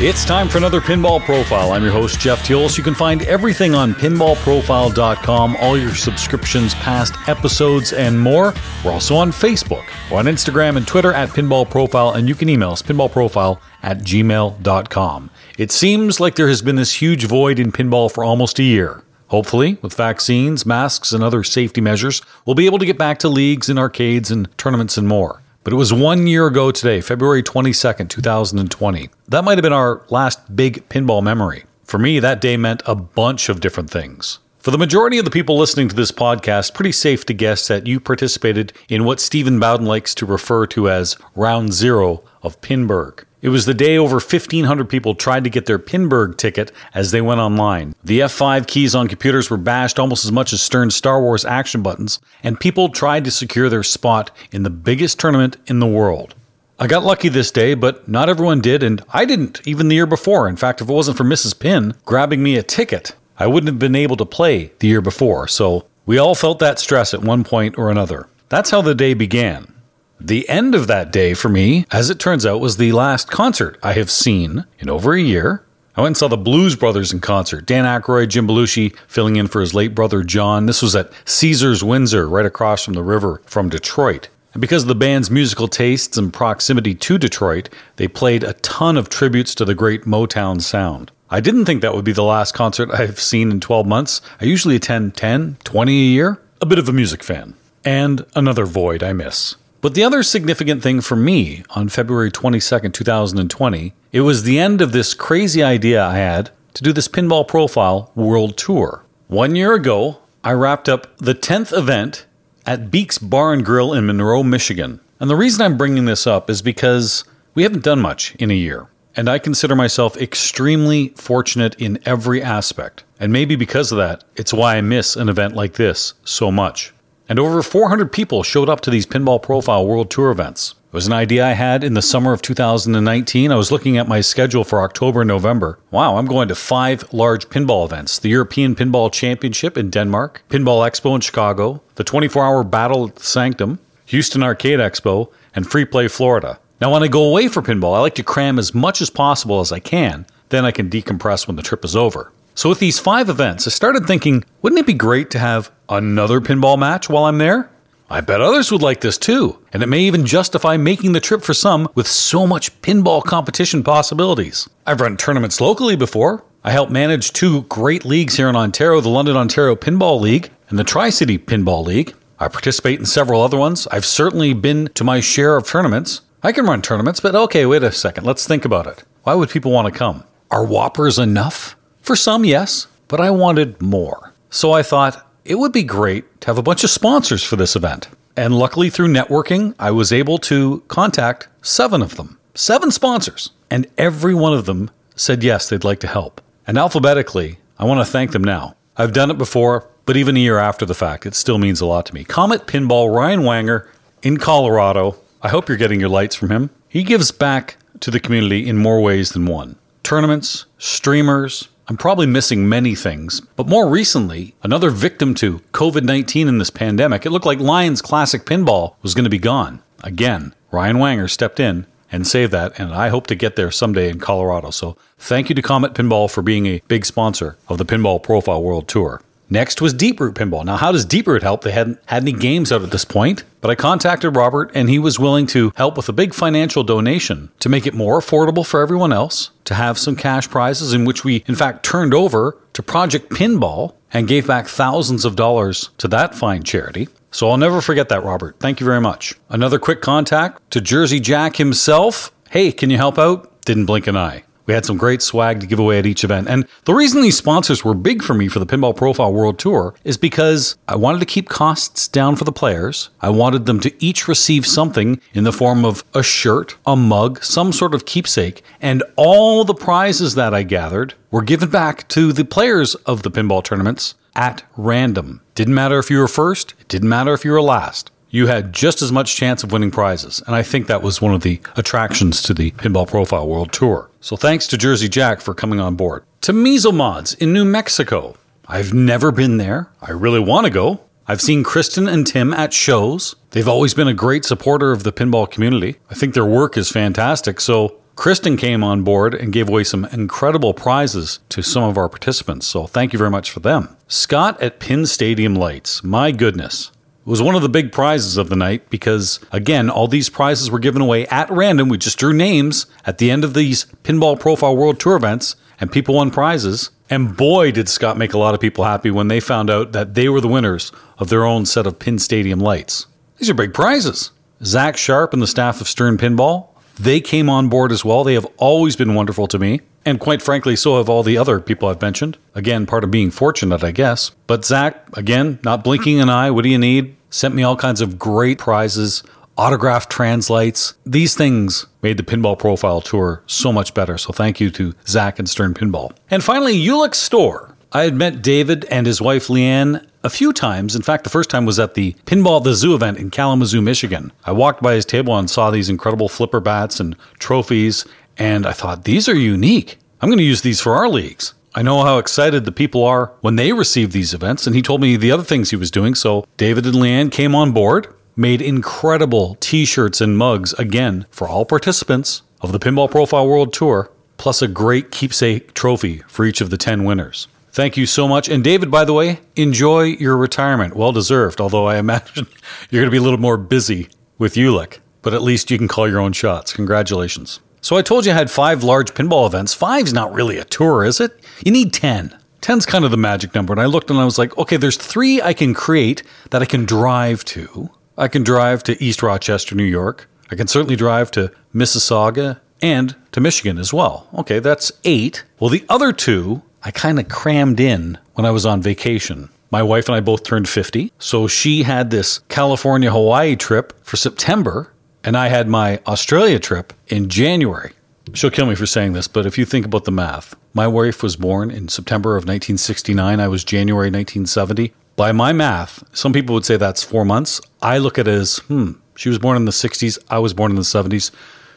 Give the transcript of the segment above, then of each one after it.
It's time for another Pinball Profile. I'm your host, Jeff Teolis. You can find everything on pinballprofile.com, all your subscriptions, past episodes, and more. We're also on Facebook. On Instagram and Twitter at Pinball Profile, and you can email us, pinballprofile at gmail.com. It seems like there has been this huge void in pinball for almost a year. Hopefully, with vaccines, masks, and other safety measures, we'll be able to get back to leagues and arcades and tournaments and more. But it was one year ago today, February 22nd, 2020. That might have been our last big pinball memory. For me, that day meant a bunch of different things. For the majority of the people listening to this podcast, pretty safe to guess that you participated in what Stephen Bowden likes to refer to as round zero of Pinburgh. It was the day over 1,500 people tried to get their Pinburgh ticket as they went online. The F5 keys on computers were bashed almost as much as Stern's Star Wars action buttons, and people tried to secure their spot in the biggest tournament in the world. I got lucky this day, but not everyone did, and I didn't even the year before. In fact, if it wasn't for Mrs. Pin grabbing me a ticket, I wouldn't have been able to play the year before. So we all felt that stress at one point or another. That's how the day began. The end of that day for me, as it turns out, was the last concert I have seen in over a year. I went and saw the Blues Brothers in concert. Dan Aykroyd, Jim Belushi filling in for his late brother John. This was at Caesars Windsor, right across from the river from Detroit. And because of the band's musical tastes and proximity to Detroit, they played a ton of tributes to the great Motown sound. I didn't think that would be the last concert I've seen in 12 months. I usually attend 10, 20 a year. A bit of a music fan. And another void I miss. But the other significant thing for me on February 22nd, 2020, it was the end of this crazy idea I had to do this Pinball Profile World Tour. One year ago, I wrapped up the 10th event at Beaks Bar and Grill in Monroe, Michigan. And the reason I'm bringing this up is because we haven't done much in a year. And I consider myself extremely fortunate in every aspect. And maybe because of that, it's why I miss an event like this so much and over 400 people showed up to these Pinball Profile World Tour events. It was an idea I had in the summer of 2019. I was looking at my schedule for October and November. Wow, I'm going to five large pinball events the European Pinball Championship in Denmark, Pinball Expo in Chicago, the 24 hour Battle at the Sanctum, Houston Arcade Expo, and Free Play Florida. Now, when I go away for pinball, I like to cram as much as possible as I can. Then I can decompress when the trip is over. So, with these five events, I started thinking, wouldn't it be great to have another pinball match while I'm there? I bet others would like this too, and it may even justify making the trip for some with so much pinball competition possibilities. I've run tournaments locally before. I helped manage two great leagues here in Ontario the London Ontario Pinball League and the Tri City Pinball League. I participate in several other ones. I've certainly been to my share of tournaments. I can run tournaments, but okay, wait a second. Let's think about it. Why would people want to come? Are Whoppers enough? For some, yes, but I wanted more. So I thought it would be great to have a bunch of sponsors for this event. And luckily, through networking, I was able to contact seven of them, seven sponsors. And every one of them said yes, they'd like to help. And alphabetically, I want to thank them now. I've done it before, but even a year after the fact, it still means a lot to me. Comet Pinball, Ryan Wanger in Colorado. I hope you're getting your lights from him. He gives back to the community in more ways than one tournaments, streamers, I'm probably missing many things, but more recently, another victim to COVID 19 in this pandemic, it looked like Lyons Classic Pinball was going to be gone. Again, Ryan Wanger stepped in and saved that, and I hope to get there someday in Colorado. So thank you to Comet Pinball for being a big sponsor of the Pinball Profile World Tour. Next was Deeproot Pinball. Now, how does Deeproot help? They hadn't had any games out at this point, but I contacted Robert and he was willing to help with a big financial donation to make it more affordable for everyone else, to have some cash prizes in which we, in fact, turned over to Project Pinball and gave back thousands of dollars to that fine charity. So I'll never forget that, Robert. Thank you very much. Another quick contact to Jersey Jack himself. Hey, can you help out? Didn't blink an eye. We had some great swag to give away at each event. And the reason these sponsors were big for me for the Pinball Profile World Tour is because I wanted to keep costs down for the players. I wanted them to each receive something in the form of a shirt, a mug, some sort of keepsake, and all the prizes that I gathered were given back to the players of the pinball tournaments at random. Didn't matter if you were first, it didn't matter if you were last you had just as much chance of winning prizes. And I think that was one of the attractions to the Pinball Profile World Tour. So thanks to Jersey Jack for coming on board. To Mezel Mods in New Mexico. I've never been there. I really want to go. I've seen Kristen and Tim at shows. They've always been a great supporter of the pinball community. I think their work is fantastic. So Kristen came on board and gave away some incredible prizes to some of our participants. So thank you very much for them. Scott at Pin Stadium Lights. My goodness. It was one of the big prizes of the night because, again, all these prizes were given away at random. We just drew names at the end of these Pinball Profile World Tour events, and people won prizes. And boy, did Scott make a lot of people happy when they found out that they were the winners of their own set of Pin Stadium lights. These are big prizes. Zach Sharpe and the staff of Stern Pinball, they came on board as well. They have always been wonderful to me. And quite frankly, so have all the other people I've mentioned. Again, part of being fortunate, I guess. But Zach, again, not blinking an eye. What do you need? Sent me all kinds of great prizes, autograph translites. These things made the Pinball Profile Tour so much better. So thank you to Zach and Stern Pinball. And finally, Ulick Store. I had met David and his wife Leanne a few times. In fact, the first time was at the Pinball the Zoo event in Kalamazoo, Michigan. I walked by his table and saw these incredible flipper bats and trophies, and I thought, these are unique. I'm going to use these for our leagues. I know how excited the people are when they receive these events, and he told me the other things he was doing. So David and Leanne came on board, made incredible t shirts and mugs again for all participants of the Pinball Profile World Tour, plus a great keepsake trophy for each of the 10 winners. Thank you so much. And David, by the way, enjoy your retirement. Well deserved, although I imagine you're going to be a little more busy with Ulick, but at least you can call your own shots. Congratulations. So I told you I had five large pinball events. Five's not really a tour, is it? You need 10. 10's kind of the magic number. And I looked and I was like, okay, there's three I can create that I can drive to. I can drive to East Rochester, New York. I can certainly drive to Mississauga and to Michigan as well. Okay, that's eight. Well, the other two I kind of crammed in when I was on vacation. My wife and I both turned 50, so she had this California Hawaii trip for September, and I had my Australia trip in January. She'll kill me for saying this, but if you think about the math, my wife was born in September of 1969. I was January 1970. By my math, some people would say that's four months. I look at it as, hmm, she was born in the 60s. I was born in the 70s.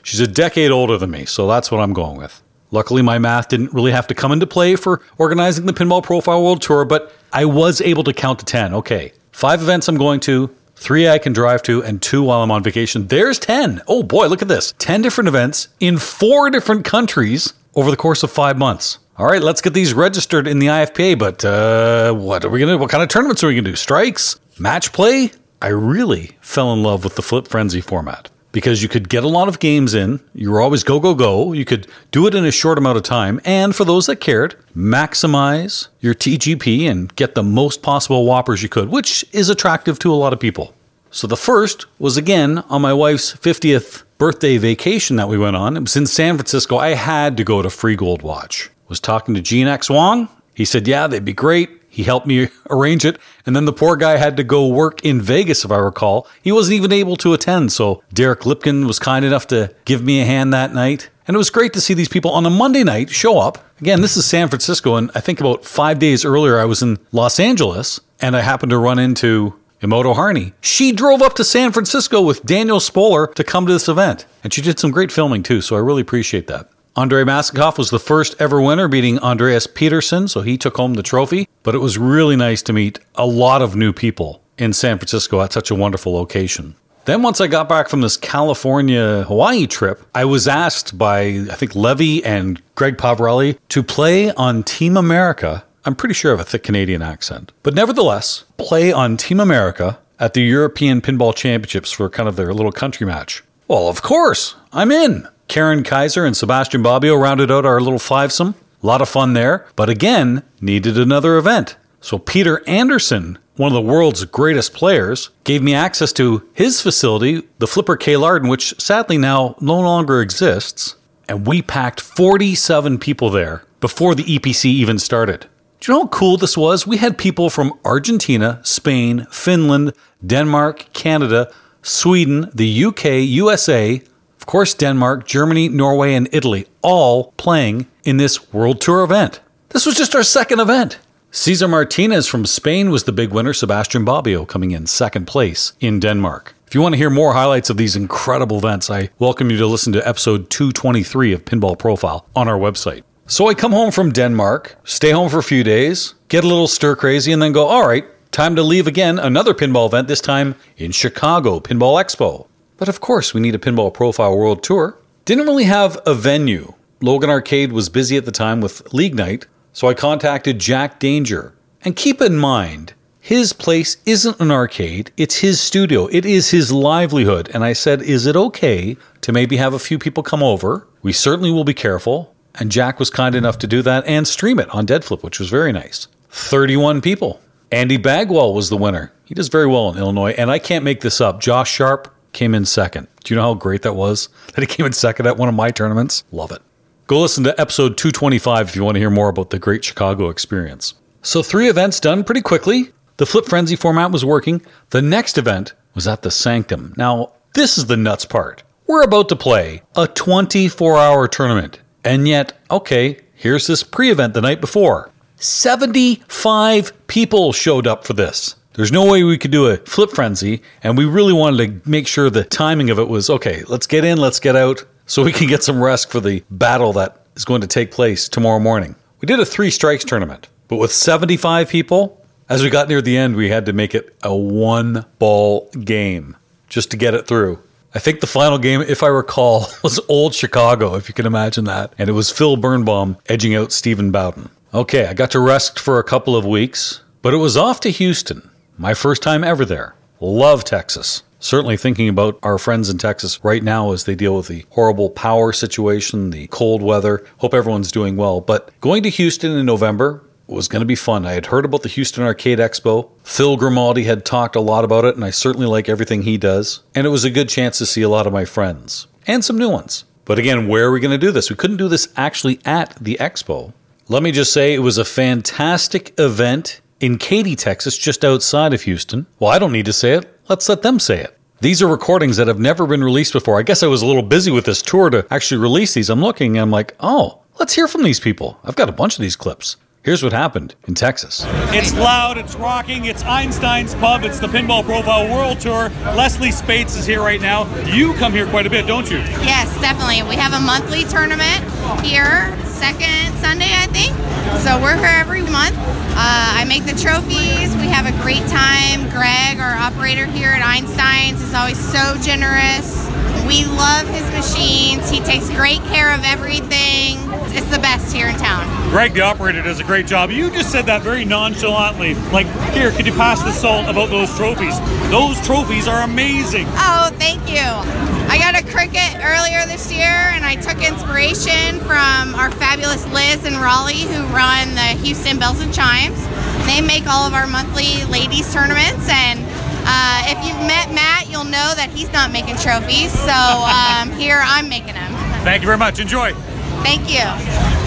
She's a decade older than me, so that's what I'm going with. Luckily, my math didn't really have to come into play for organizing the Pinball Profile World Tour, but I was able to count to 10. Okay, five events I'm going to, three I can drive to, and two while I'm on vacation. There's 10. Oh boy, look at this 10 different events in four different countries over the course of five months. All right, let's get these registered in the IFPA, but uh, what are we going to What kind of tournaments are we going to do? Strikes? Match play? I really fell in love with the Flip Frenzy format because you could get a lot of games in. You were always go, go, go. You could do it in a short amount of time. And for those that cared, maximize your TGP and get the most possible whoppers you could, which is attractive to a lot of people. So the first was again on my wife's 50th birthday vacation that we went on. It was in San Francisco. I had to go to Free Gold Watch. Was talking to Gene X Hwang. He said, Yeah, they'd be great. He helped me arrange it. And then the poor guy had to go work in Vegas, if I recall. He wasn't even able to attend. So Derek Lipkin was kind enough to give me a hand that night. And it was great to see these people on a Monday night show up. Again, this is San Francisco. And I think about five days earlier, I was in Los Angeles and I happened to run into Emoto Harney. She drove up to San Francisco with Daniel Spolar to come to this event. And she did some great filming too. So I really appreciate that. Andrei Massenkoff was the first ever winner, beating Andreas Peterson, so he took home the trophy. But it was really nice to meet a lot of new people in San Francisco at such a wonderful location. Then, once I got back from this California Hawaii trip, I was asked by, I think, Levy and Greg Pavarelli to play on Team America. I'm pretty sure I have a thick Canadian accent, but nevertheless, play on Team America at the European Pinball Championships for kind of their little country match. Well, of course, I'm in. Karen Kaiser and Sebastian Bobbio rounded out our little fivesome. A lot of fun there, but again, needed another event. So Peter Anderson, one of the world's greatest players, gave me access to his facility, the Flipper K Larden, which sadly now no longer exists. And we packed 47 people there before the EPC even started. Do you know how cool this was? We had people from Argentina, Spain, Finland, Denmark, Canada, Sweden, the UK, USA, course, Denmark, Germany, Norway, and Italy all playing in this World Tour event. This was just our second event. Cesar Martinez from Spain was the big winner, Sebastian Bobbio coming in second place in Denmark. If you want to hear more highlights of these incredible events, I welcome you to listen to episode 223 of Pinball Profile on our website. So I come home from Denmark, stay home for a few days, get a little stir crazy, and then go, all right, time to leave again, another pinball event, this time in Chicago, Pinball Expo. But of course, we need a Pinball Profile World Tour. Didn't really have a venue. Logan Arcade was busy at the time with League Night, so I contacted Jack Danger. And keep in mind, his place isn't an arcade, it's his studio. It is his livelihood. And I said, Is it okay to maybe have a few people come over? We certainly will be careful. And Jack was kind enough to do that and stream it on Deadflip, which was very nice. 31 people. Andy Bagwell was the winner. He does very well in Illinois. And I can't make this up. Josh Sharpe came in second. Do you know how great that was? That he came in second at one of my tournaments? Love it. Go listen to episode 225 if you want to hear more about the great Chicago experience. So, three events done pretty quickly. The Flip Frenzy format was working. The next event was at the Sanctum. Now, this is the nuts part. We're about to play a 24 hour tournament. And yet, okay, here's this pre event the night before. 75 people showed up for this. There's no way we could do a flip frenzy, and we really wanted to make sure the timing of it was okay, let's get in, let's get out, so we can get some rest for the battle that is going to take place tomorrow morning. We did a three strikes tournament, but with 75 people, as we got near the end, we had to make it a one ball game just to get it through. I think the final game, if I recall, was Old Chicago, if you can imagine that. And it was Phil Birnbaum edging out Stephen Bowden. Okay, I got to rest for a couple of weeks, but it was off to Houston. My first time ever there. Love Texas. Certainly thinking about our friends in Texas right now as they deal with the horrible power situation, the cold weather. Hope everyone's doing well. But going to Houston in November was going to be fun. I had heard about the Houston Arcade Expo. Phil Grimaldi had talked a lot about it, and I certainly like everything he does. And it was a good chance to see a lot of my friends and some new ones. But again, where are we going to do this? We couldn't do this actually at the expo. Let me just say it was a fantastic event in Katy, Texas, just outside of Houston. Well, I don't need to say it. Let's let them say it. These are recordings that have never been released before. I guess I was a little busy with this tour to actually release these. I'm looking and I'm like, oh, let's hear from these people. I've got a bunch of these clips. Here's what happened in Texas. It's loud, it's rocking, it's Einstein's Pub, it's the Pinball Profile World Tour. Leslie Spates is here right now. You come here quite a bit, don't you? Yes, definitely. We have a monthly tournament here, second Sunday, I think. So we're here every month. Uh, I make the trophies. We have a great time. Greg, our operator here at Einstein's, is always so generous. We love his machines. He takes great care of everything. It's the best here in town. Greg, the operator, does a great job. You just said that very nonchalantly. Like, here, could you pass the salt about those trophies? Those trophies are amazing. Oh, thank you. I got a cricket earlier this year, and I took inspiration from our fabulous Liz and Raleigh, who run the Houston Bells and Chimes. They make all of our monthly ladies tournaments, and uh, if you've met Matt, you'll know that he's not making trophies. So um, here I'm making them. Thank you very much. Enjoy. Thank you.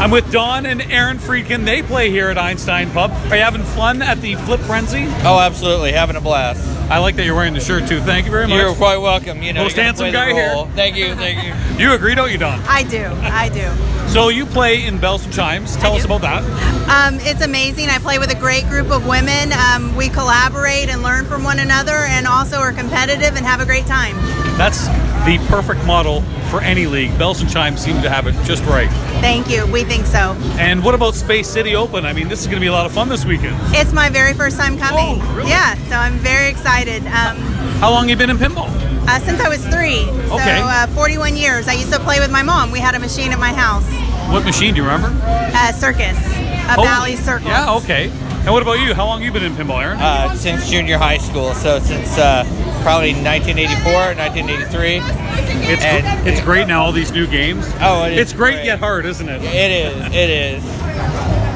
I'm with Don and Aaron Friedkin. They play here at Einstein Pub. Are you having fun at the Flip Frenzy? Oh, absolutely, having a blast. I like that you're wearing the shirt too. Thank you very much. You're quite welcome. You know, Most you handsome guy here. Thank you, thank you. You agree, don't you, Don? I do. I do. So you play in Bells and Chimes. Tell I us do. about that. Um, it's amazing. I play with a great group of women. Um, we collaborate and learn from one another, and also are competitive and have a great time. That's the perfect model for any league. Bells and Chimes seem to have it just right. Thank you. We think so. And what about Space City Open? I mean, this is going to be a lot of fun this weekend. It's my very first time coming. Oh, really? Yeah, so I'm very excited. Um, How long have you been in pinball? uh, since I was three, Okay. so uh, 41 years. I used to play with my mom. We had a machine at my house, What machine do you remember? uh, circus, a Oh, Bally Circle. Yeah, okay. And what about you? How long have you been in pinball, Aaron? Uh, since junior high school, so since uh, probably 1984, 1983. it's and- it's great now all these new games. Oh, it is it's great, great. yet hard, isn't it? It is, it is.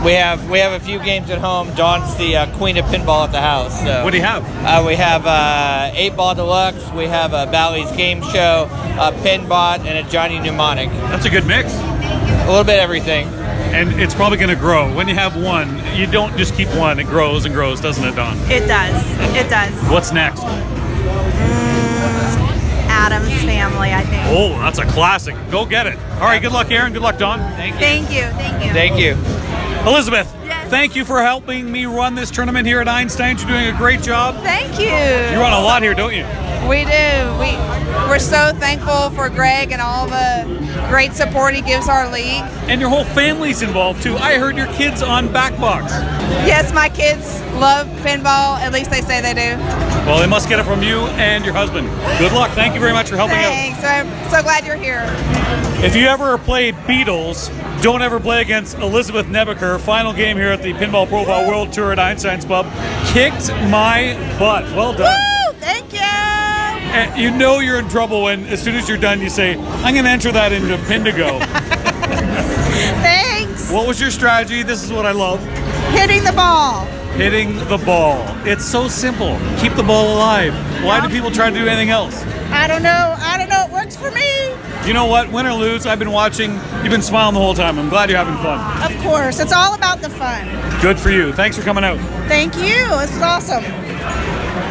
We have we have a few games at home. Dawn's the uh, queen of pinball at the house. So. What do you have? Uh, we have uh, eight ball deluxe. We have a Bally's game show, a Pinbot, and a Johnny Mnemonic. That's a good mix. A little bit of everything. And it's probably going to grow. When you have one, you don't just keep one. It grows and grows, doesn't it, Don? It does. It does. What's next? Addams Family, I think. Oh, that's a classic. Go get it. All right, good luck, Aaron. Good luck, Don. Thank you. Thank you. Thank you. Thank you. Elizabeth, Yes. thank you for helping me run this tournament here at Einstein. You're doing a great job. Thank you. You run a lot here, don't you? We do. We we're so thankful for Greg and all the great support he gives our league. And your whole family's involved too. I heard your kids on Backbox. Yes, my kids love pinball. At least they say they do. Well, they must get it from you and your husband. Good luck. Thank you very much for helping out. Thanks. I'm so glad you're here. If you ever play Beatles, don't ever play against Elizabeth Nebaker. Final game here at the Pinball Profile World Tour at Einstein's Pub. Kicked my butt. Well done. Woo! Thank you. You know you're in trouble when, as soon as you're done, you say, I'm going to enter that into Pindigo. Thanks. what was your strategy? This is what I love. Hitting the ball. Hitting the ball. It's so simple. Keep the ball alive. Why do people try to do anything else? I don't know. I don't know. It works for me. You know what? Win or lose, I've been watching. You've been smiling the whole time. I'm glad you're having fun. Of course. It's all about the fun. Good for you. Thanks for coming out. Thank you. This is awesome.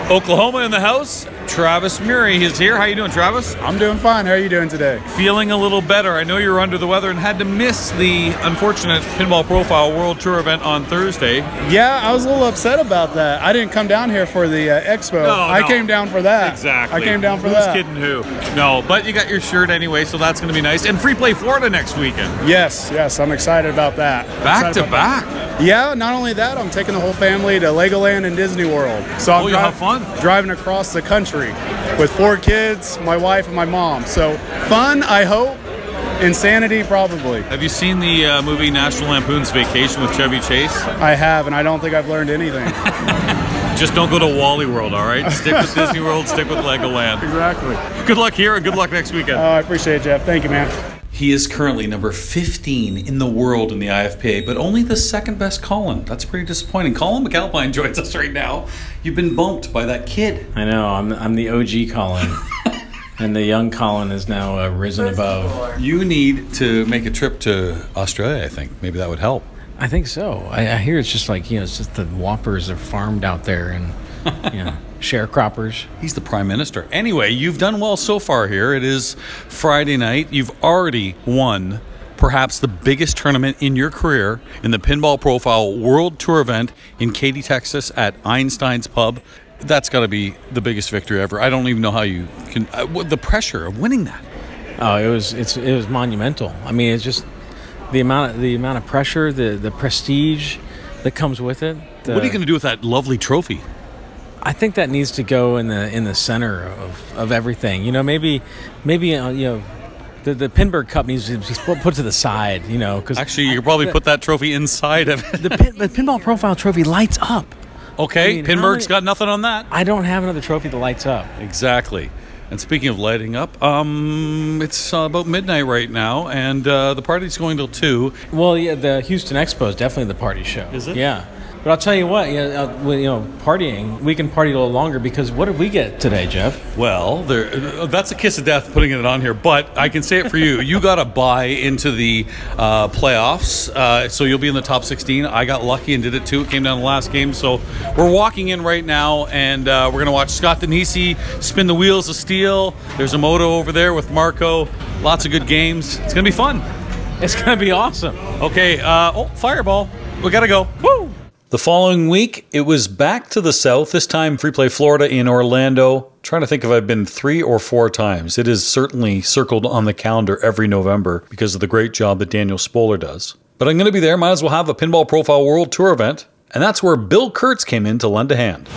Oklahoma in the house. Travis Murray is here. How you doing, Travis? I'm doing fine. How are you doing today? Feeling a little better. I know you were under the weather and had to miss the unfortunate Pinball Profile World Tour event on Thursday. Yeah, I was a little upset about that. I didn't come down here for the uh, expo. No, I no. came down for that. Exactly. I came down for Who's that. kidding who? No, but you got your shirt anyway, so that's going to be nice. And Free Play Florida next weekend. Yes, yes, I'm excited about that. Back to back. that. Yeah, not only that, I'm taking the whole family to Legoland and Disney World. So I'm Oh, you'll have fun. driving across the country with four kids, my wife, and my mom. So fun, I hope. Insanity, probably. Have you seen the uh, movie National Lampoon's Vacation with Chevy Chase? I have, and I don't think I've learned anything. Just don't go to Wally World, all right? Stick with Disney World, stick with Legoland. exactly. Good luck here and good luck next weekend. Oh, I appreciate it, Jeff. Thank you, man. He is currently number 15 in the world in the IFPA, but only the second best Colin. That's pretty disappointing. Colin McAlpine joins us right now. You've been bumped by that kid. I know. I'm I'm the OG Colin, and the young Colin is now uh, risen above. You need to make a trip to Australia, I think. Maybe that would help. I think so. I, I hear it's just like you know, it's just the whoppers are farmed out there, and you know, sharecroppers. He's the prime minister. Anyway, you've done well so far here. It is Friday night. You've already won perhaps the biggest tournament in your career in the Pinball Profile World Tour event in Katy, Texas at Einstein's Pub. That's got to be the biggest victory ever. I don't even know how you can. Uh, what- the pressure of winning that. Oh, it was it's it was monumental. I mean, it's just the amount of the amount of pressure, the the prestige that comes with it. The, what are you going to do with that lovely trophy? I think that needs to go in the in the center of, of everything. You know, maybe maybe uh, you know. The, the Pinburgh Cup needs to be put, to the side, you know, because Actually, you could probably put that trophy inside of it. the, pin, the pinball profile trophy lights up. Okay, I mean, many- got nothing on that. I don't have another trophy that lights up. Exactly. And speaking of lighting up, um, it's uh, about midnight right now, and uh, the party's going till two. Well, yeah, the Houston Expo is definitely the party show. Is it? Yeah. But I'll tell you what, yeah, uh, you know, partying, we can party a little longer because what did we get today, Jeff? Well, there, uh, that's a kiss of death putting it on here, but I can say it for you. You got to buy into the uh, playoffs, uh, so you'll be in the top 16. I got lucky and did it too. It came down to the last game, so we're walking in right now, and uh, we're going to watch Scott Danesi spin the wheels of steel. There's a moto over there with Marco. Lots of good games. It's going to be fun. It's going to be awesome. Okay, uh, oh, fireball. We got to go. Woo! The following week, it was back to the south, this time Free Play Florida in Orlando. Trying to think if I've been three or four times. It is certainly circled on the calendar every November because of the great job that Daniel Spolar does. But I'm going to be there, might as well have a Pinball Profile World Tour event. And that's where Bill Kurtz came in to lend a hand.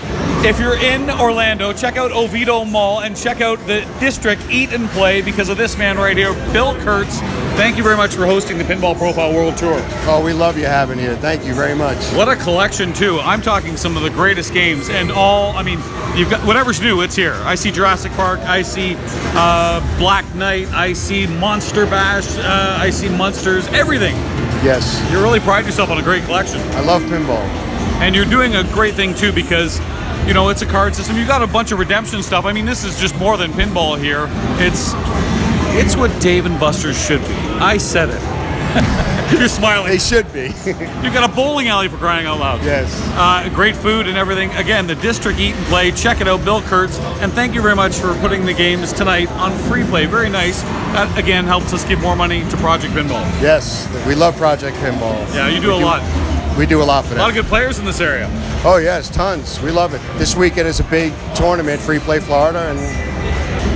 If you're in Orlando, check out Oviedo Mall and check out the district Eat and Play because of this man right here, Bill Kurtz. Thank you very much for hosting the Pinball Profile World Tour. Oh, we love you having you. Thank you very much. What a collection, too. I'm talking some of the greatest games and all, I mean, you've got whatever's new, it's here. I see Jurassic Park, I see uh, Black Knight, I see Monster Bash, uh, I see Monsters, everything. Yes, You really pride yourself on a great collection. I love pinball. And you're doing a great thing too because, you know, it's a card system. You got a bunch of redemption stuff. I mean, this is just more than pinball here. It's it's what Dave and Buster's should be. I said it. you're smiling. They should be. You've got a bowling alley for crying out loud. yes. Uh, great food and everything. Again, the District Eat and Play. Check it out, Bill Kurtz. And thank you very much for putting the games tonight on free play. Very nice. That again helps us give more money to Project Pinball. Yes. We love Project Pinball. Yeah, you do We a lot. We do a lot for that. A lot of good players in this area. Oh yes, tons. We love it. This weekend is a big tournament, Free Play Florida, and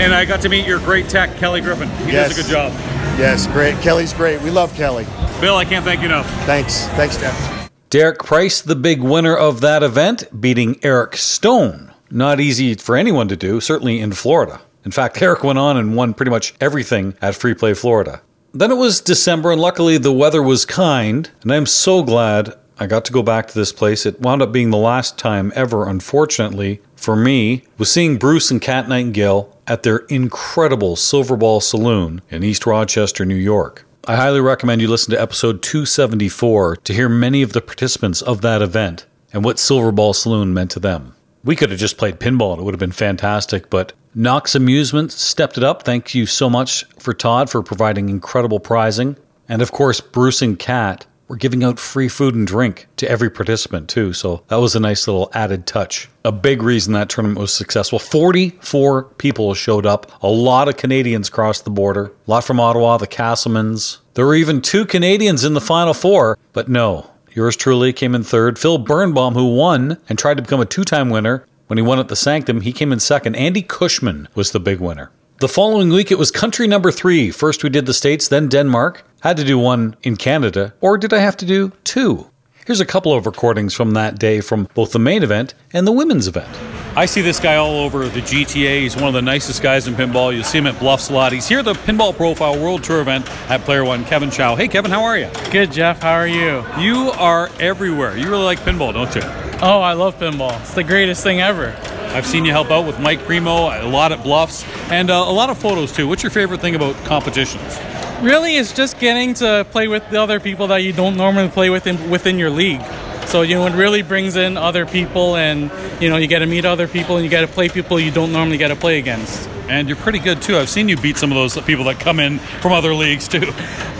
And I got to meet your great tech, Kelly Griffin. He Yes. does a good job. yes, great. Kelly's great. We love Kelly. Bill, I can't thank you enough. Thanks. Thanks, Jeff. Derek Price, the big winner of that event, beating Eric Stone. Not easy for anyone to do, certainly in Florida. In fact, Eric went on and won pretty much everything at Free Play Florida. Then it was December, and luckily the weather was kind, and I'm so glad I got to go back to this place. It wound up being the last time ever, unfortunately, for me, was seeing Bruce and Cat Nightingale at their incredible Silver Ball Saloon in East Rochester, New York. I highly recommend you listen to episode 274 to hear many of the participants of that event and what Silver Ball Saloon meant to them. We could have just played pinball it would have been fantastic, but Knox Amusement stepped it up. Thank you so much for Todd for providing incredible prizing. And of course, Bruce and Kat were giving out free food and drink to every participant too. So that was a nice little added touch. A big reason that tournament was successful. 44 people showed up. A lot of Canadians crossed the border. A lot from Ottawa, the Castlemans. There were even two Canadians in the final four, but no. Yours truly came in third. Phil Birnbaum, who won and tried to become a two time winner when he won at the Sanctum, he came in second. Andy Cushman was the big winner. The following week, it was country number three. First, we did the States, then Denmark. Had to do one in Canada. Or did I have to do two? Here's a couple of recordings from that day from both the main event and the women's event. I see this guy all over the GTA. He's one of the nicest guys in pinball. You'll see him at Bluffs a lot. He's here at the Pinball Profile World Tour event at Player One. Kevin Chow. Hey, Kevin, how are you? Good, Jeff. How are you? You are everywhere. You really like pinball, don't you? Oh, I love pinball. It's the greatest thing ever. I've seen you help out with Mike Primo a lot at Bluffs and uh, a lot of photos too. What's your favorite thing about competitions? Really, it's just getting to play with the other people that you don't normally play with in, within your league. So you know, it really brings in other people, and you know, you get to meet other people, and you get to play people you don't normally get to play against. And you're pretty good too. I've seen you beat some of those people that come in from other leagues too.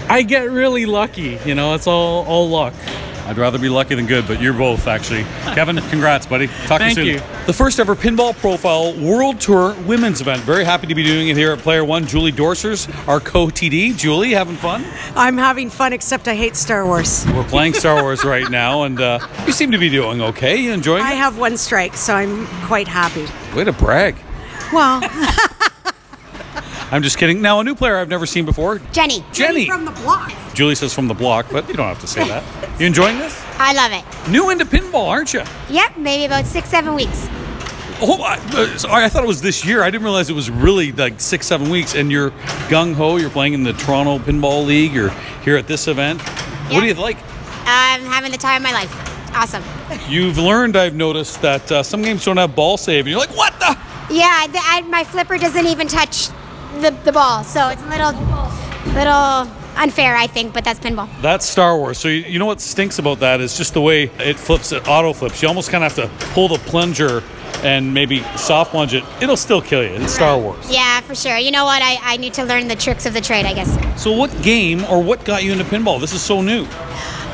I get really lucky. You know, it's all all luck. I'd rather be lucky than good, but you're both actually. Kevin, congrats, buddy. Talk Thank to you soon. you. soon. The first ever Pinball Profile World Tour Women's event. Very happy to be doing it here at Player One. Julie Dorsers, our co-TD. Julie, having fun? I'm having fun, except I hate Star Wars. We're playing Star Wars right now, and uh, you seem to be doing okay. You enjoying I it? have one strike, so I'm quite happy. Way to brag. Well, I'm just kidding. Now, a new player I've never seen before. Jenny. Jenny. from the block. Julie says from the block, but you don't have to say that. You enjoying this? I love it. New into pinball, aren't you? Yep, maybe about six, seven weeks. Oh, I, uh, sorry, I thought it was this year. I didn't realize it was really like six, seven weeks. And you're gung ho. You're playing in the Toronto Pinball League. You're here at this event. What do you like? I'm having the time of my life. Awesome. You've learned, I've noticed, that uh, some games don't have ball save. And you're like, what the? Yeah, the, I, my flipper doesn't even touch the, the ball, so it's a little, little unfair, I think, but that's pinball. That's Star Wars. So you, you know what stinks about that is just the way it flips. It auto flips. You almost kind of have to pull the plunger and maybe soft plunge it. It'll still kill you. It's Star Wars. Yeah, for sure. You know what? I, I need to learn the tricks of the trade, I guess. So what game or what got you into pinball? This is so new.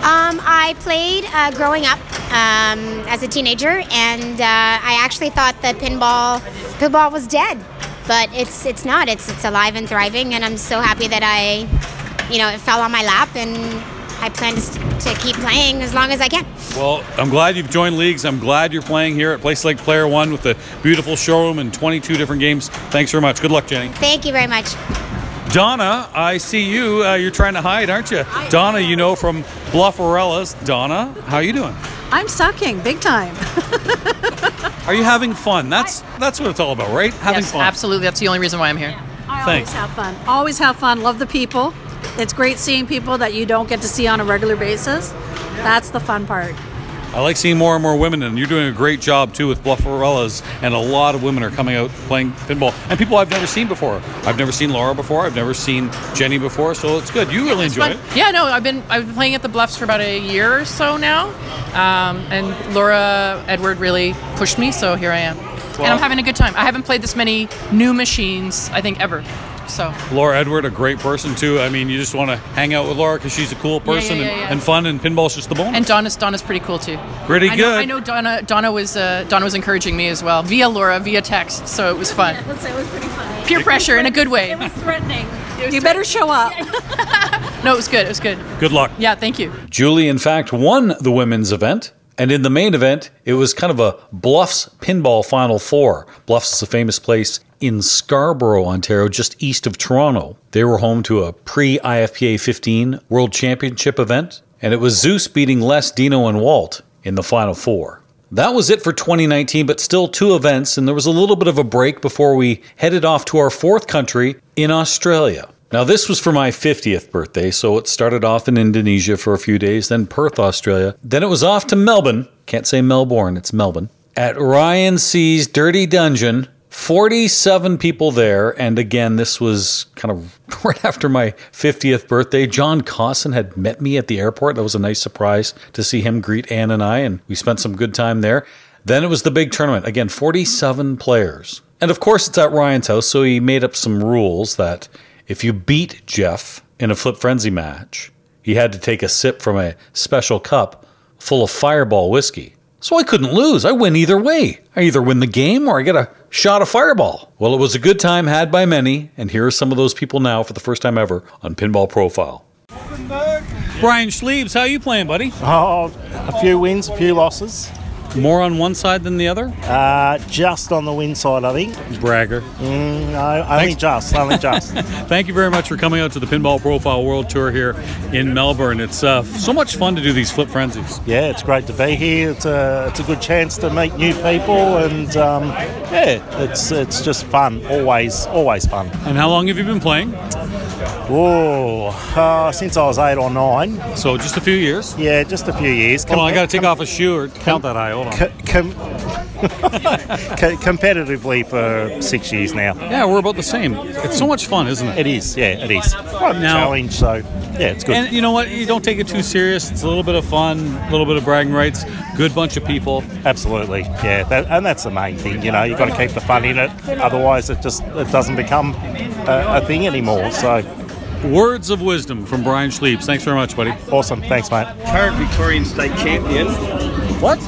Um, I played uh, growing up um, as a teenager, and uh, I actually thought that pinball pinball was dead, but it's it's not. It's it's alive and thriving, and I'm so happy that I, you know, it fell on my lap, and I plan to, s- to keep playing as long as I can. Well, I'm glad you've joined leagues. I'm glad you're playing here at Place like Player One with the beautiful showroom and 22 different games. Thanks very much. Good luck, Jenny. Thank you very much. Donna, I see you. Uh, you're trying to hide, aren't you? Donna, you know from Bluff Orellas. Donna, how are you doing? I'm sucking big time. Are you having fun? That's that's what it's all about, right? Having Yes, fun. absolutely. That's the only reason why I'm here. I Thanks. always have fun. Always have fun. Love the people. It's great seeing people that you don't get to see on a regular basis. That's the fun part. I like seeing more and more women, and you're doing a great job too with Bluff Orellas. And a lot of women are coming out playing pinball, and people I've never seen before. I've never seen Laura before. I've never seen Jenny before, so it's good. You really It's enjoy fun. it. Yeah, no, I've been I've been playing at the Bluffs for about a year or so now, um, and Laura Edward really pushed me, so here I am, and I'm having a good time. I haven't played this many new machines I think ever. So Laura Edward, a great person too. I mean, you just want to hang out with Laura because she's a cool Yeah, yeah, person yeah, and, yeah. and fun, and pinball's just the bonus. and Donna's Donna's pretty cool too. Pretty I know, good. I know Donna. Donna was uh, Donna was encouraging me as well via Laura via text, so it was fun. it was pretty funny. Peer pressure in a good way. It was threatening. You better show up. No, it was good. It was good. Good luck. Yeah, thank you. Julie, in fact, won the women's event. And in the main event, it was kind of a Bluffs pinball Final Four. Bluffs is a famous place in Scarborough, Ontario, just east of Toronto. They were home to a pre IFPA 15 World Championship event, and it was Zeus beating Les, Dino, and Walt in the Final Four. That was it for 2019, but still two events, and there was a little bit of a break before we headed off to our fourth country in Australia. Now, this was for my 50th birthday, so it started off in Indonesia for a few days, then Perth, Australia. Then it was off to Melbourne. Can't say Melbourne, it's Melbourne. At Ryan C's Dirty Dungeon. 47 people there, and again, this was kind of right after my 50th birthday. John Cosson had met me at the airport. That was a nice surprise to see him greet Ann and I, and we spent some good time there. Then it was the big tournament. Again, 47 players. And of course, it's at Ryan's house, so he made up some rules that if you beat Jeff in a Flip Frenzy match, he had to take a sip from a special cup full of fireball whiskey. So I couldn't lose. I win either way. I either win the game or I get a shot of fireball. Well, it was a good time had by many, and here are some of those people now for the first time ever on Pinball Profile. Brian Schliebs, how you playing, buddy? Oh, a few wins, a few losses. More on one side than the other? Uh, just on the win side, I think. Bragger. Mm, no, only Thanks. just, only just. Thank you very much for coming out to the Pinball Profile World Tour here in Melbourne. It's uh, so much fun to do these flip frenzies. yeah, it's great to be here. It's a, it's a good chance to meet new people, and um, yeah, it's it's just fun. Always, always fun. And how long have you been playing? Whoa, uh, since I was eight or nine. So just a few years. Yeah, just a few years. Hold on, I got to take off a shoe or count that high. Hold on. Co- com- co- competitively for six years now. Yeah, we're about the same. It's so much fun, isn't it? It is, yeah, it is. Quite a Now- challenge, so yeah, it's good. And you know what? You don't take it too serious. It's a little bit of fun, a little bit of bragging rights. Good bunch of people. Absolutely, yeah, that, and that's the main thing. You know, you've got to keep the fun in it. Otherwise, it just it doesn't become a, a thing anymore. So, words of wisdom from Brian Schliebs. Thanks very much, buddy. Awesome, thanks, mate. Current Victorian state champion. What?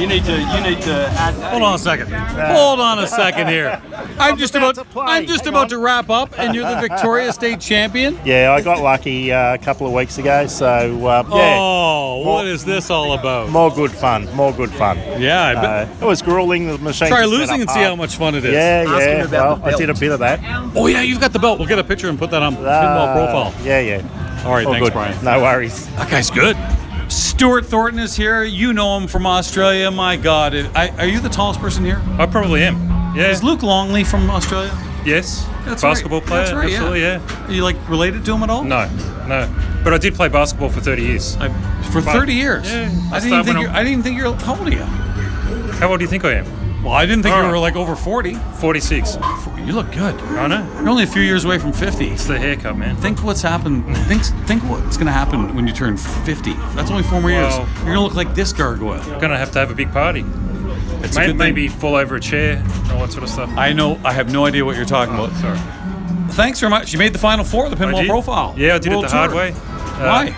You need to you need to add. Hold on a second. Hold on a second here. I'm just about I'm just about to wrap up, and you're the Victoria State champion. Yeah, I got lucky uh, a couple of weeks ago. So uh, yeah, Oh, what is this all about? more good fun, more good fun. Yeah, I bet. Uh, it was grueling. The machine. Try to set losing up and see hard. how much fun it is. Yeah, Ask him yeah. about Well, the I did a bit of that. Oh yeah, you've got the belt. We'll get a picture and put that on Pinball Uh, Profile. Yeah, yeah. All right, All thanks, good. Brian. No worries. That guy's good. Stuart Thornton is here. You know him from Australia. My God, I, are you the tallest person here? I probably am. Yeah. Is Luke Longley from Australia? Yes. That's basketball right. player. That's right, Absolutely, yeah. yeah. Are you like related to him at all? No, no. But I did play basketball for 30 years. For But- 30 years. Yeah. I didn't even think you're, I'm- didn't think you're. How old are you? How old do you think I am? Well, I didn't think you Oh. were like over 40. 46. You look good. I know. You're only a few years away from 50. It's the haircut, man. Think what's happened. Think think what's going to happen when you turn 50. That's only four more years. Well- You're going to look like this gargoyle. You're gonna have to have a big party. It's May- maybe fall over a chair, all that sort of stuff. I know. I have no idea what you're talking about. Sorry. Thanks very much. You made the final four of the pinball profile. Yeah, I did World it the hard way. Uh, Why?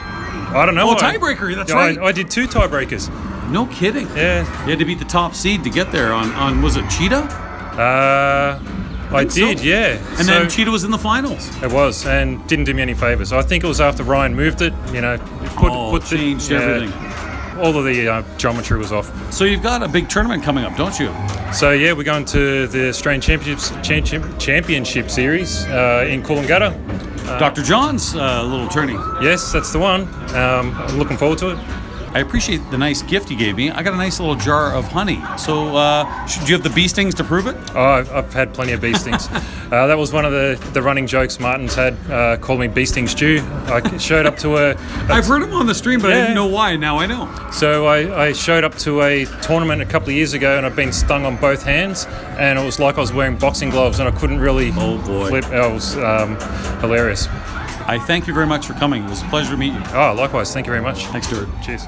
I don't know. Well, why. tiebreaker, that's Yeah, I- right. I, did two tiebreakers. No kidding. Yeah. You had to beat the top seed to get there on, on was it Cheetah? Uh, I, think so. did, yeah. And So- then Cheetah was in the finals. It was, and didn't do me any favours. I think it was after Ryan moved it. You know, put, Oh, put the- changed yeah, everything. All of the uh, geometry was off. So you've got a big tournament coming up, don't you? So yeah, we're going to the Australian Championships Champion- Championship Series uh, in Coolangatta. Uh, Dr. John's uh, little tourney. Yes, that's the one. Um, I'm looking forward to it. I appreciate the nice gift you gave me. I got a nice little jar of honey. So, uh, should you have the bee stings to prove it? Oh, I've, I've had plenty of bee stings. uh, that was one of the, the running jokes Martin's had. Uh, called me bee sting stew. I showed up to a. I've heard him on the stream, but I didn't know why. Now I know. So I, I showed up to a tournament a couple of years ago, and I've been stung on both hands, and it was like I was wearing boxing gloves, and I couldn't really Oh, boy. flip. It was um, hilarious. I thank you very much for coming. It was a pleasure to meet you. Oh, likewise. Thank you very much. Thanks, Stuart. Cheers.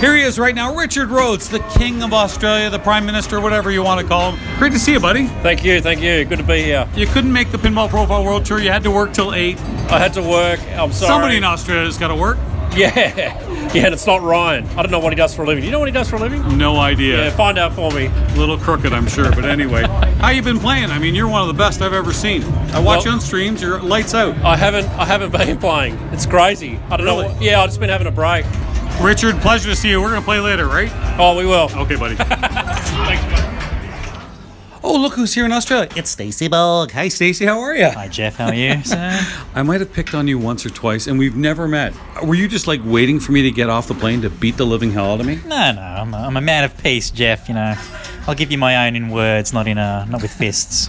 Here he is right now, Richard Rhodes, the King of Australia, the Prime Minister, whatever you want to call him. Great to see you, buddy. Thank you, thank you. Good to be here. You couldn't make the Pinball Profile World Tour. You had to work till 8. I had to work. I'm sorry. Somebody in Australia's got to work. Yeah, yeah, and it's not Ryan. I don't know what he does for a living. Do you know what he does for a living? No idea. Yeah, find out for me. A little crooked, I'm sure. But anyway, how you been playing? I mean, you're one of the best I've ever seen. I watch Well- you on streams. You're lights out. I haven't, I haven't been playing. It's crazy. I don't Really? know. Yeah, I've just been having a break. Richard, pleasure to see you. We're gonna play later, right? Oh, we will. Okay, buddy. Oh, look who's here in Australia. It's Stacey Bog. Hi, Stacey. How are you? Hi, Jeff. How are you, sir? I might have picked on you once or twice, and we've never met. Were you just like waiting for me to get off the plane to beat the living hell out of me? No, no. I'm a, I'm a man of peace, Jeff. You know, I'll give you my own in words, not in uh, not with fists.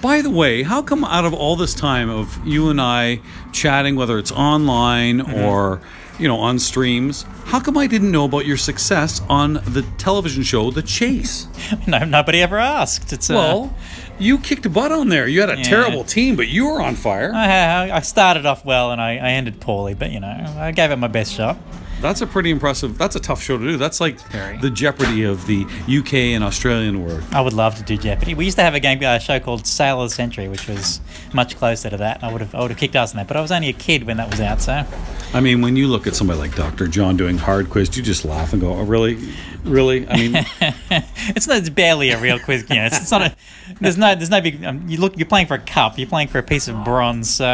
By the way, how come out of all this time of you and I chatting, whether it's online or you know on streams, how come I didn't know about your success on the television show The Chase? no, nobody ever asked. It's uh, Well, you kicked butt on there. You had a Yeah. terrible team, but you were on fire. I, I started off well and I, I ended poorly, but you know, I gave it my best shot. That's a pretty impressive. That's a tough show to do. That's like the Jeopardy of the UK and Australian world. I would love to do Jeopardy. We used to have a game a show called Sale of the Century, which was much closer to that. I would have I would have kicked ass in that, but I was only a kid when that was out, so I mean, when you look at somebody like Dr. John doing hard quiz, you just laugh and go, "Oh, really, really?" I mean, it's not. It's barely a real quiz. You know, it's, it's not a. There's no. There's no big. Um, you look. You're playing for a cup. You're playing for a piece of bronze. So,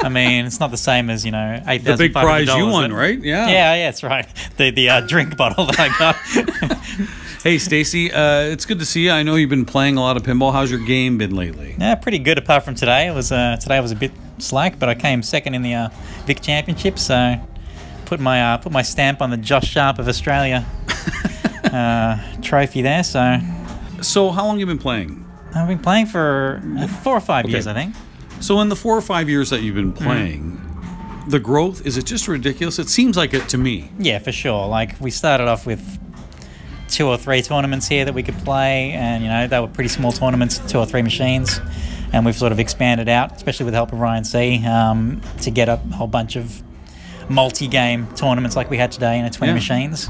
I mean, it's not the same as you know eight The big thousand five hundred prize you won, right? Yeah. Yeah. Yeah. That's right. The the uh, drink bottle that I got. hey, Stacy, uh, it's good to see you. I know you've been playing a lot of pinball. How's your game been lately? yeah, pretty good. Apart from today, it was uh, today was a bit slack, but I came second in the uh, Vic Championship. So, put my uh, put my stamp on the Josh Sharpe of Australia uh, trophy there. So, so how long have you been playing? I've been playing for uh, four or five Okay. years, I think. So, in the four or five years that you've been playing, the growth is it just ridiculous? It seems like it to me. Yeah, for sure. Like we started off with two or three tournaments here that we could play, and you know they were pretty small tournaments, two or three machines, and we've sort of expanded out, especially with the help of Ryan C, um, to get a whole bunch of multi-game tournaments like we had today, you know, twenty Yeah. machines,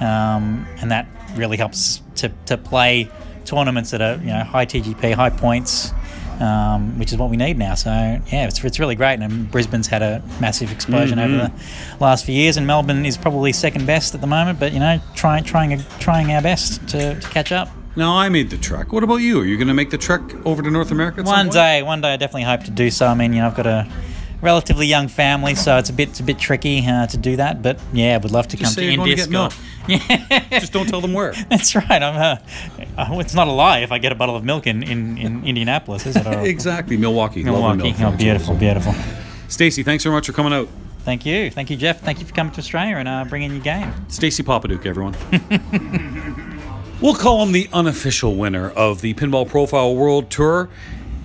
um, and that really helps to, to play tournaments that are you know high TGP, high points. Um, which is what we need now. So yeah, it's, it's really great. And Brisbane's had a massive explosion over Mhm. the last few years, and Melbourne is probably second best at the moment. But you know, trying trying trying our best to, to catch up. Now, I made the trek. What about you? Are you going to make the trek over to North America? One day, one day, I definitely hope to do so. I mean, you know, I've got a relatively young family, so it's a bit it's a bit tricky uh, to do that. But yeah, I would love to Just come to India. to. Yeah, just don't tell them where. That's right. I'm. Uh, uh, it's not a lie if I get a bottle of milk in, in, in Indianapolis, is it? Exactly, Milwaukee. Milwaukee. Oh, beautiful, beautiful. Stacy, thanks very much for coming out. Thank you, thank you, Jeff. Thank you for coming to Australia and uh, bringing your game. Stacy Papaduke, everyone. we'll call him the unofficial winner of the Pinball Profile World Tour.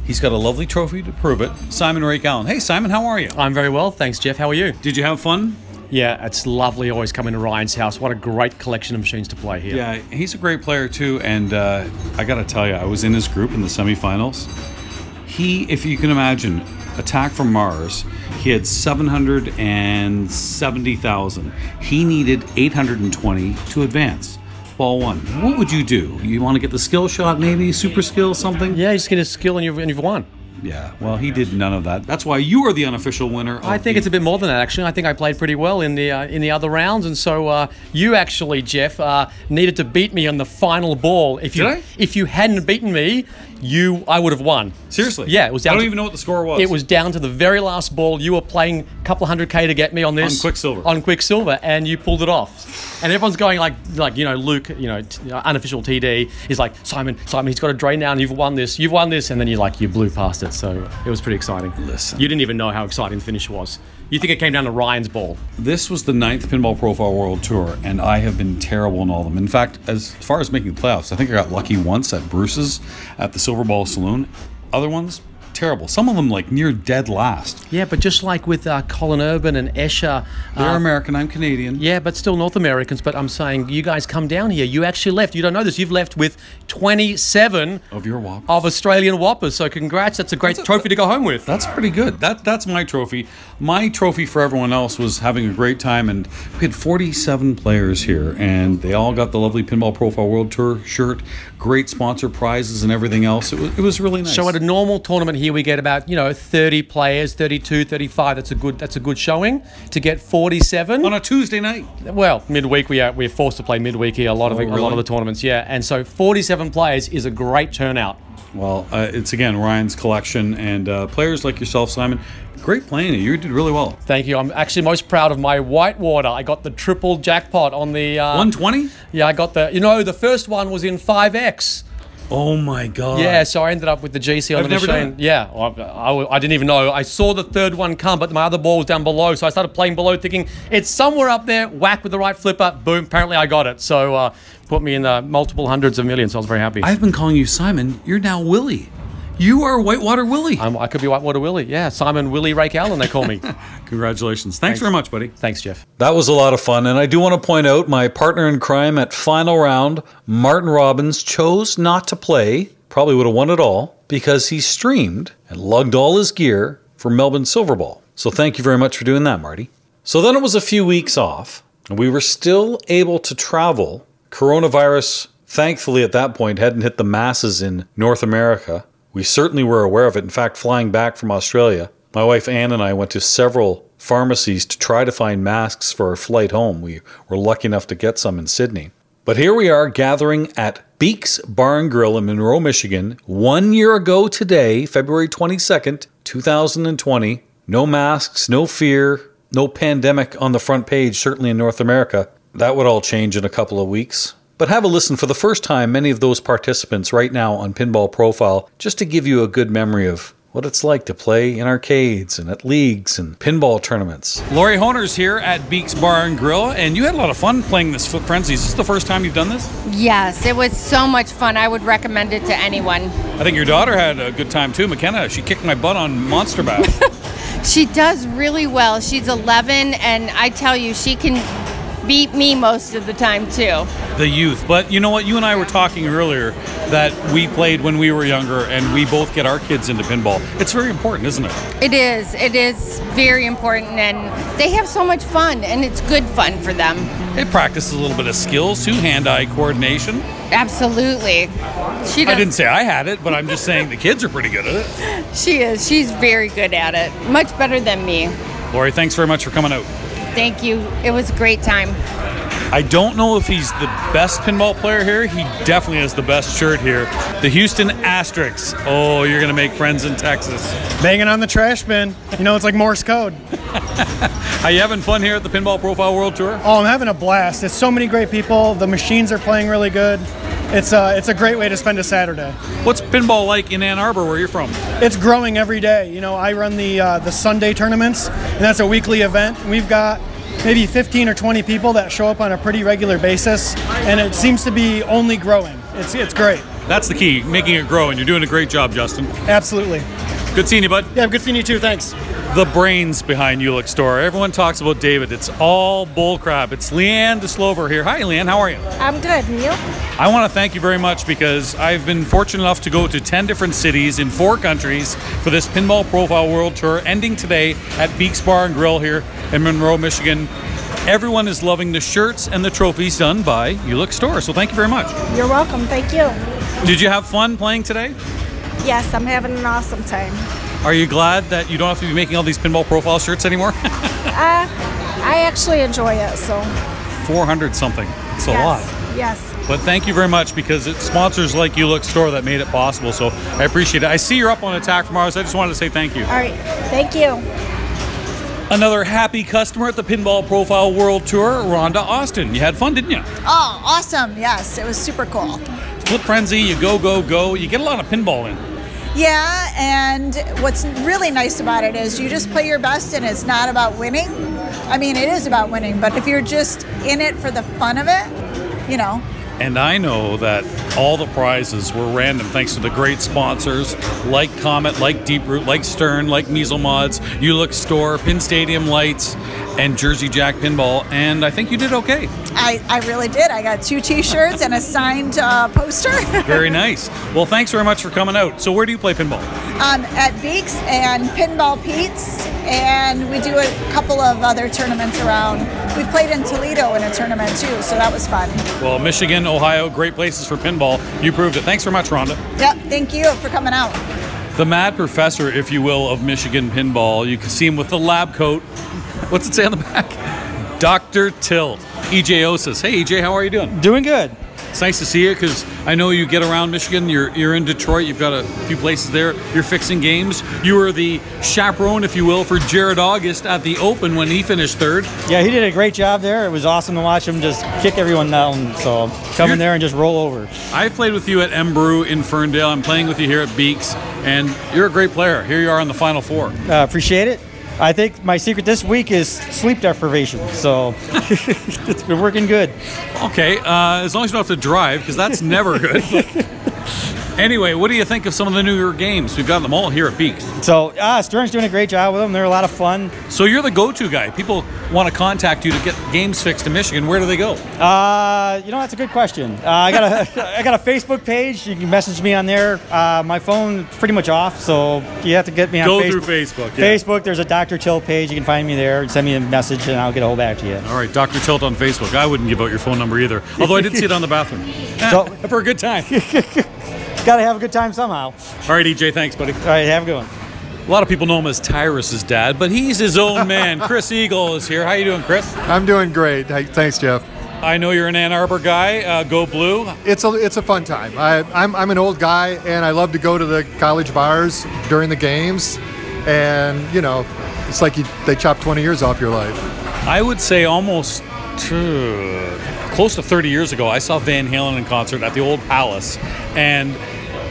He's got a lovely trophy to prove it. Simon Rake Allen. Hey, Simon, how are you? I'm very well, thanks, Jeff. How are you? Did you have fun? Yeah, it's lovely always coming to Ryan's house. What a great collection of machines to play here. Yeah, he's a great player too, and uh, I got to tell you, I was in his group in the semifinals. He, if you can imagine, attack from Mars. He had seven hundred and seventy thousand. He needed eight hundred and twenty to advance. Ball one. What would you do? You want to get the skill shot, maybe super skill, something? Yeah, you just get a skill and you've, and you've won. Yeah. Well, he did none of that. That's why you are the unofficial winner. Of I think the- it's a bit more than that, actually. I think I played pretty well in the uh, in the other rounds, and so uh, you actually, Jeff, uh, needed to beat me on the final ball. If you Did I? if you hadn't beaten me, you I would have won. Seriously? Yeah, it was. I Down don't to- even know what the score was. It was down to the very last ball. You were playing a couple hundred k to get me on this On Quicksilver. On Quicksilver, and you pulled it off. And everyone's going like, like you know, Luke, you know, t- uh, unofficial TD is like Simon, Simon, he's got a drain now, and you've won this, you've won this, and then you like you blew past it. So it was pretty exciting. Listen, you didn't even know how exciting the finish was. You think it came down to Ryan's ball? This was the ninth Pinball Profile World Tour, and I have been terrible in all of them. In fact, as far as making the playoffs, I think I got lucky once at Bruce's at the Silver Ball Saloon. Other ones, terrible. Some of them like near dead last. Yeah, but just like with uh, Colin Urban and Escher, They're uh, American. I'm Canadian. Yeah, but still North Americans. But I'm saying you guys come down here. You actually left. You don't know this. You've left with 27 of your WPPRs. of Australian WPPRs. So congrats. That's a great trophy to go home with. That's pretty good. That that's my trophy. My trophy for everyone else was having a great time, and we had 47 players here, and they all got the lovely Pinball Profile World Tour shirt, great sponsor prizes, and everything else. It was, it was really nice. So at a normal tournament here, we get about you know 30 players, 32, 35. That's a good that's a good showing. To get 47 on a Tuesday night. Well, midweek we are we're forced to play midweek here. A lot of Oh, a lot of the tournaments, yeah. And so 47 players is a great turnout. Well, uh, it's again Ryan's collection, and uh, players like yourself, Simon. Great playing. You did really well. Thank you. I'm actually most proud of my Whitewater. I got the triple jackpot on the uh, 120. Yeah, I got the. You know, the first one was in 5x. Oh my god. Yeah, so I ended up with the GC on I've the machine. Yeah, I, I- I didn't even know. I saw the third one come, but my other ball was down below, so I started playing below, thinking it's somewhere up there. Whack with the right flipper, boom! Apparently, I got it. So uh, put me in the multiple hundreds of millions. So I was very happy. I've been calling you Simon. You're now Willie. You are Whitewater Willie. I'm, I could be Whitewater Willie. Yeah, Simon Willie Rake Allen. They call me. Congratulations. Thanks, very much, buddy. Thanks, Jeff. That was a lot of fun, and I do want to point out my partner in crime at final round, Martin Robbins, chose not to play. Probably would have won it all because he streamed and lugged all his gear for Melbourne Silverball. So thank you very much for doing that, Marty. So then it was a few weeks off, and we were still able to travel. Coronavirus, thankfully, at that point, hadn't hit the masses in North America. We certainly were aware of it. In fact, flying back from Australia, my wife Anne and I went to several pharmacies to try to find masks for our flight home. We were lucky enough to get some in Sydney. But here we are gathering at Beeks Bar and Grill in Monroe, Michigan, one year ago today, February 22nd, 2020. No masks, no fear, no pandemic on the front page, certainly in North America. That would all change in a couple of weeks. But have a listen for the first time, many of those participants right now on Pinball Profile, just to give you a good memory of what it's like to play in arcades and at leagues and pinball tournaments. Lori Honer's here at Beeks Bar and Grill, and you had a lot of fun playing this Foot Frenzy. Is this the first time you've done this? Yes, it was so much fun. I would recommend it to anyone. I think your daughter had a good time too, McKenna. She kicked my butt on Monster Bash. She does really well. She's 11, and I tell you, she can beat me most of the time, too. the youth. But you know what? You and I were talking earlier that we played when we were younger, and we both get our kids into pinball. It's very important, isn't it? It is. It is very important, and they have so much fun, and it's good fun for them. It practices a little bit of skills too, hand-eye coordination. Absolutely. She I didn't say I had it, but I'm just saying the kids are pretty good at it. She is. She's very good at it. Much better than me. Lori, thanks very much for coming out. Thank you. It was a great time. I don't know if he's the best pinball player here. He definitely has the best shirt here. The Houston Asterisks. Oh, you're going to make friends in Texas. Banging on the trash bin. You know, it's like Morse code. Are you having fun here at the Pinball Profile World Tour? Oh, I'm having a blast. It's so many great people. The machines are playing really good. It's uh, it's a great way to spend a Saturday. What's pinball like in Ann Arbor, where you're from? It's growing every day. You know, I run the uh, the Sunday tournaments, and that's a weekly event. We've got maybe 15 or 20 people that show up on a pretty regular basis, and it seems to be only growing. It's it's great. That's the key, making it grow, and you're doing a great job, Justin. Absolutely. Good seeing you, bud. Yeah, good seeing you too. Thanks. The brains behind Ulick Store. Everyone talks about David. It's all bullcrap. It's Leanne DeSlover here. Hi, Leanne. How are you? I'm good. And you? I want to thank you very much because I've been fortunate enough to go to 10 different cities in four countries for this Pinball Profile World Tour, ending today at Beeks Bar and Grill here in Monroe, Michigan. Everyone is loving the shirts and the trophies done by Ulick Store. So thank you very much. You're welcome. Thank you. Did you have fun playing today? Yes, I'm having an awesome time. Are you glad that you don't have to be making all these pinball profile shirts anymore? Uh, I actually enjoy it, so 400 something. It's a yes, lot. yes. But thank you very much because it's sponsors like You Look Store that made it possible. So I appreciate it. I see you're up on attack from Mars. I just wanted to say thank you. All right. Thank you. Another happy customer at the Pinball Profile World Tour, Rhonda Austin. You had fun, didn't you? Oh, awesome. Yes, it was super cool. Flip Frenzy, you go, go, go. You get a lot of pinball in. Yeah, and what's really nice about it is you just play your best and it's not about winning. I mean, it is about winning, but if you're just in it for the fun of it, you know, And I know that all the prizes were random thanks to the great sponsors like Comet, like Deep Root, like Stern, like Mezel Mods, Ulix Store, Pin Stadium Lights, and Jersey Jack Pinball. And I think you did okay. I, I really did. I got two T-shirts and a signed uh, poster. Very nice. Well, thanks very much for coming out. So, where do you play pinball? um, at Beeks and Pinball Pete's, and we do a couple of other tournaments around. We played in Toledo in a tournament too, so that was fun. Well, Michigan, Ohio, great places for pinball. You proved it. Thanks very much, Rhonda. Yep, thank you for coming out. The mad professor, if you will, of Michigan pinball. You can see him with the lab coat. What's it say on the back? Dr. Tilt. EJ Osis. Hey, EJ, how are you doing? Doing good. It's nice to see you because I know you get around Michigan. You're, you're in Detroit. You've got a few places there. You're fixing games. You were the chaperone, if you will, for Jared August at the Open when he finished third. Yeah, he did a great job there. It was awesome to watch him just kick everyone down. So come You're- in there and just roll over. I played with you at Embrew in Ferndale. I'm playing with you here at Beeks, and you're a great player. Here you are in the Final Four. Uh, appreciate it. I think my secret this week is sleep deprivation. So it's been working good. Okay, uh, as long as you don't have to drive, because that's never good. anyway, what do you think of some of the newer games? We've got them all here at Beaks. So uh, Stern's doing a great job with them. They're a lot of fun. So you're the go-to guy. People want to contact you to get games fixed in Michigan. Where do they go? Uh, you know, that's a good question. Uh, I got a I got a Facebook page. You can message me on there. Uh, my phone's pretty much off, so you have to get me on Go Facebook. through Facebook, yeah. Facebook. There's a Dr. Tilt page. You can find me there. Send me a message, and I'll get a hold back to you. All right, Dr. Tilt on Facebook. I wouldn't give out your phone number either, although I did see it on the bathroom. So- for a good time. Got to have a good time somehow. All right, EJ, thanks, buddy. All right, have a good one. A lot of people know him as Tyrus's dad, but he's his own man. Chris Eagle is here. How you doing, Chris? I'm doing great. Hey, Thanks, Jeff. I know you're an Ann Arbor guy. Uh, go Blue. It's a it's a fun time. I, I'm I'm an old guy, and I love to go to the college bars during the games, and you know, it's like you, they chop 20 years off your life. I would say almost close to 30 years ago, I saw Van Halen in concert at the Old Palace, and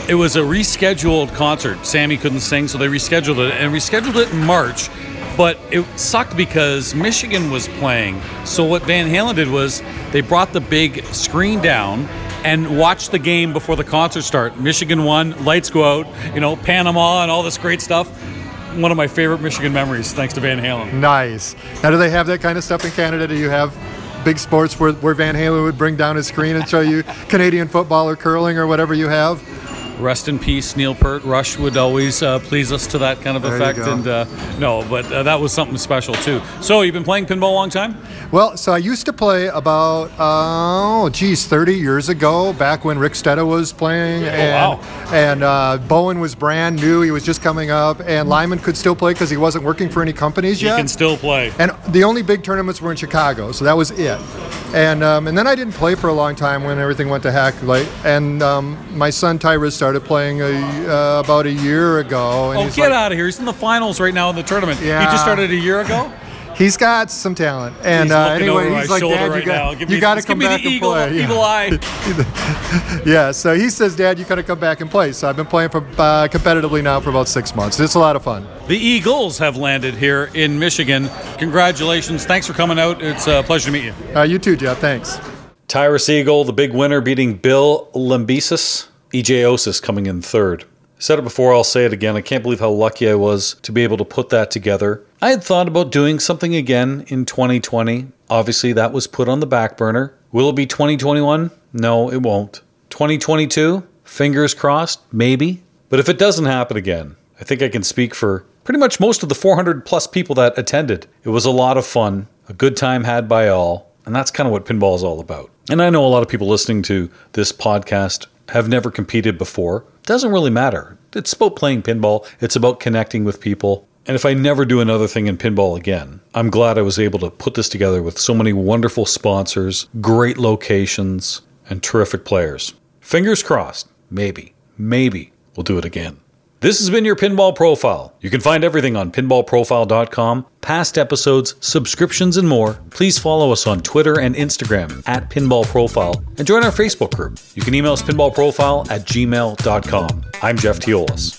it was a rescheduled concert. Sammy couldn't sing, so they rescheduled it, and rescheduled it in March. But it sucked because Michigan was playing. So what Van Halen did was they brought the big screen down and watched the game before the concert start. Michigan won, lights go out, you know, Panama and all this great stuff. One of my favorite Michigan memories, thanks to Van Halen. Nice. Now, do they have that kind of stuff in Canada? Do you have big sports where, where Van Halen would bring down his screen and show you Canadian football or curling or whatever you have? Rest in peace, Neil Peart. Rush would always uh, please us to that kind of There effect, and uh, no, but uh, that was something special too. So you've been playing pinball a long time? Well, so I used to play about oh geez, 30 years ago, back when Rick Stetta was playing, and, wow. and uh, Bowen was brand new. He was just coming up, and Lyman could still play because he wasn't working for any companies yet. He can still play. And the only big tournaments were in Chicago, so that was it. And um, and then I didn't play for a long time when everything went to heck. Like, and um, my son Tyrus started playing a, uh, about a year ago. And Oh, he's get like- out of here! He's in the finals right now in the tournament. Yeah. He just started a year ago. He's got some talent, and He's uh, anyway, over my he's like, Dad, right you got, now. Give you got to come me the back and eagle- play. Yeah. eagle eye. yeah, so he says, Dad, you got to come back and play. So I've been playing for uh, competitively now for about six months. It's a lot of fun. The Eagles have landed here in Michigan. Congratulations! Thanks for coming out. It's a pleasure to meet you. Uh, you too, Jeff. Thanks. Tyrus Eagle, the big winner, beating Bill Lambesis. EJ Osis coming in third. Said it before, I'll say it again. I can't believe how lucky I was to be able to put that together. I had thought about doing something again in 2020. Obviously, that was put on the back burner. Will it be 2021? No, it won't. 2022? Fingers crossed, maybe. But if it doesn't happen again, I think I can speak for pretty much most of the 400 plus people that attended. It was a lot of fun, a good time had by all, and that's kind of what pinball is all about. And I know a lot of people listening to this podcast have never competed before. Doesn't really matter. It's about playing pinball, it's about connecting with people. And if I never do another thing in pinball again, I'm glad I was able to put this together with so many wonderful sponsors, great locations, and terrific players. Fingers crossed, maybe, maybe we'll do it again. This has been your Pinball Profile. You can find everything on pinballprofile.com, past episodes, subscriptions, and more. Please follow us on Twitter and Instagram at Pinball Profile and join our Facebook group. You can email us pinballprofile at gmail.com. I'm Jeff Teolis.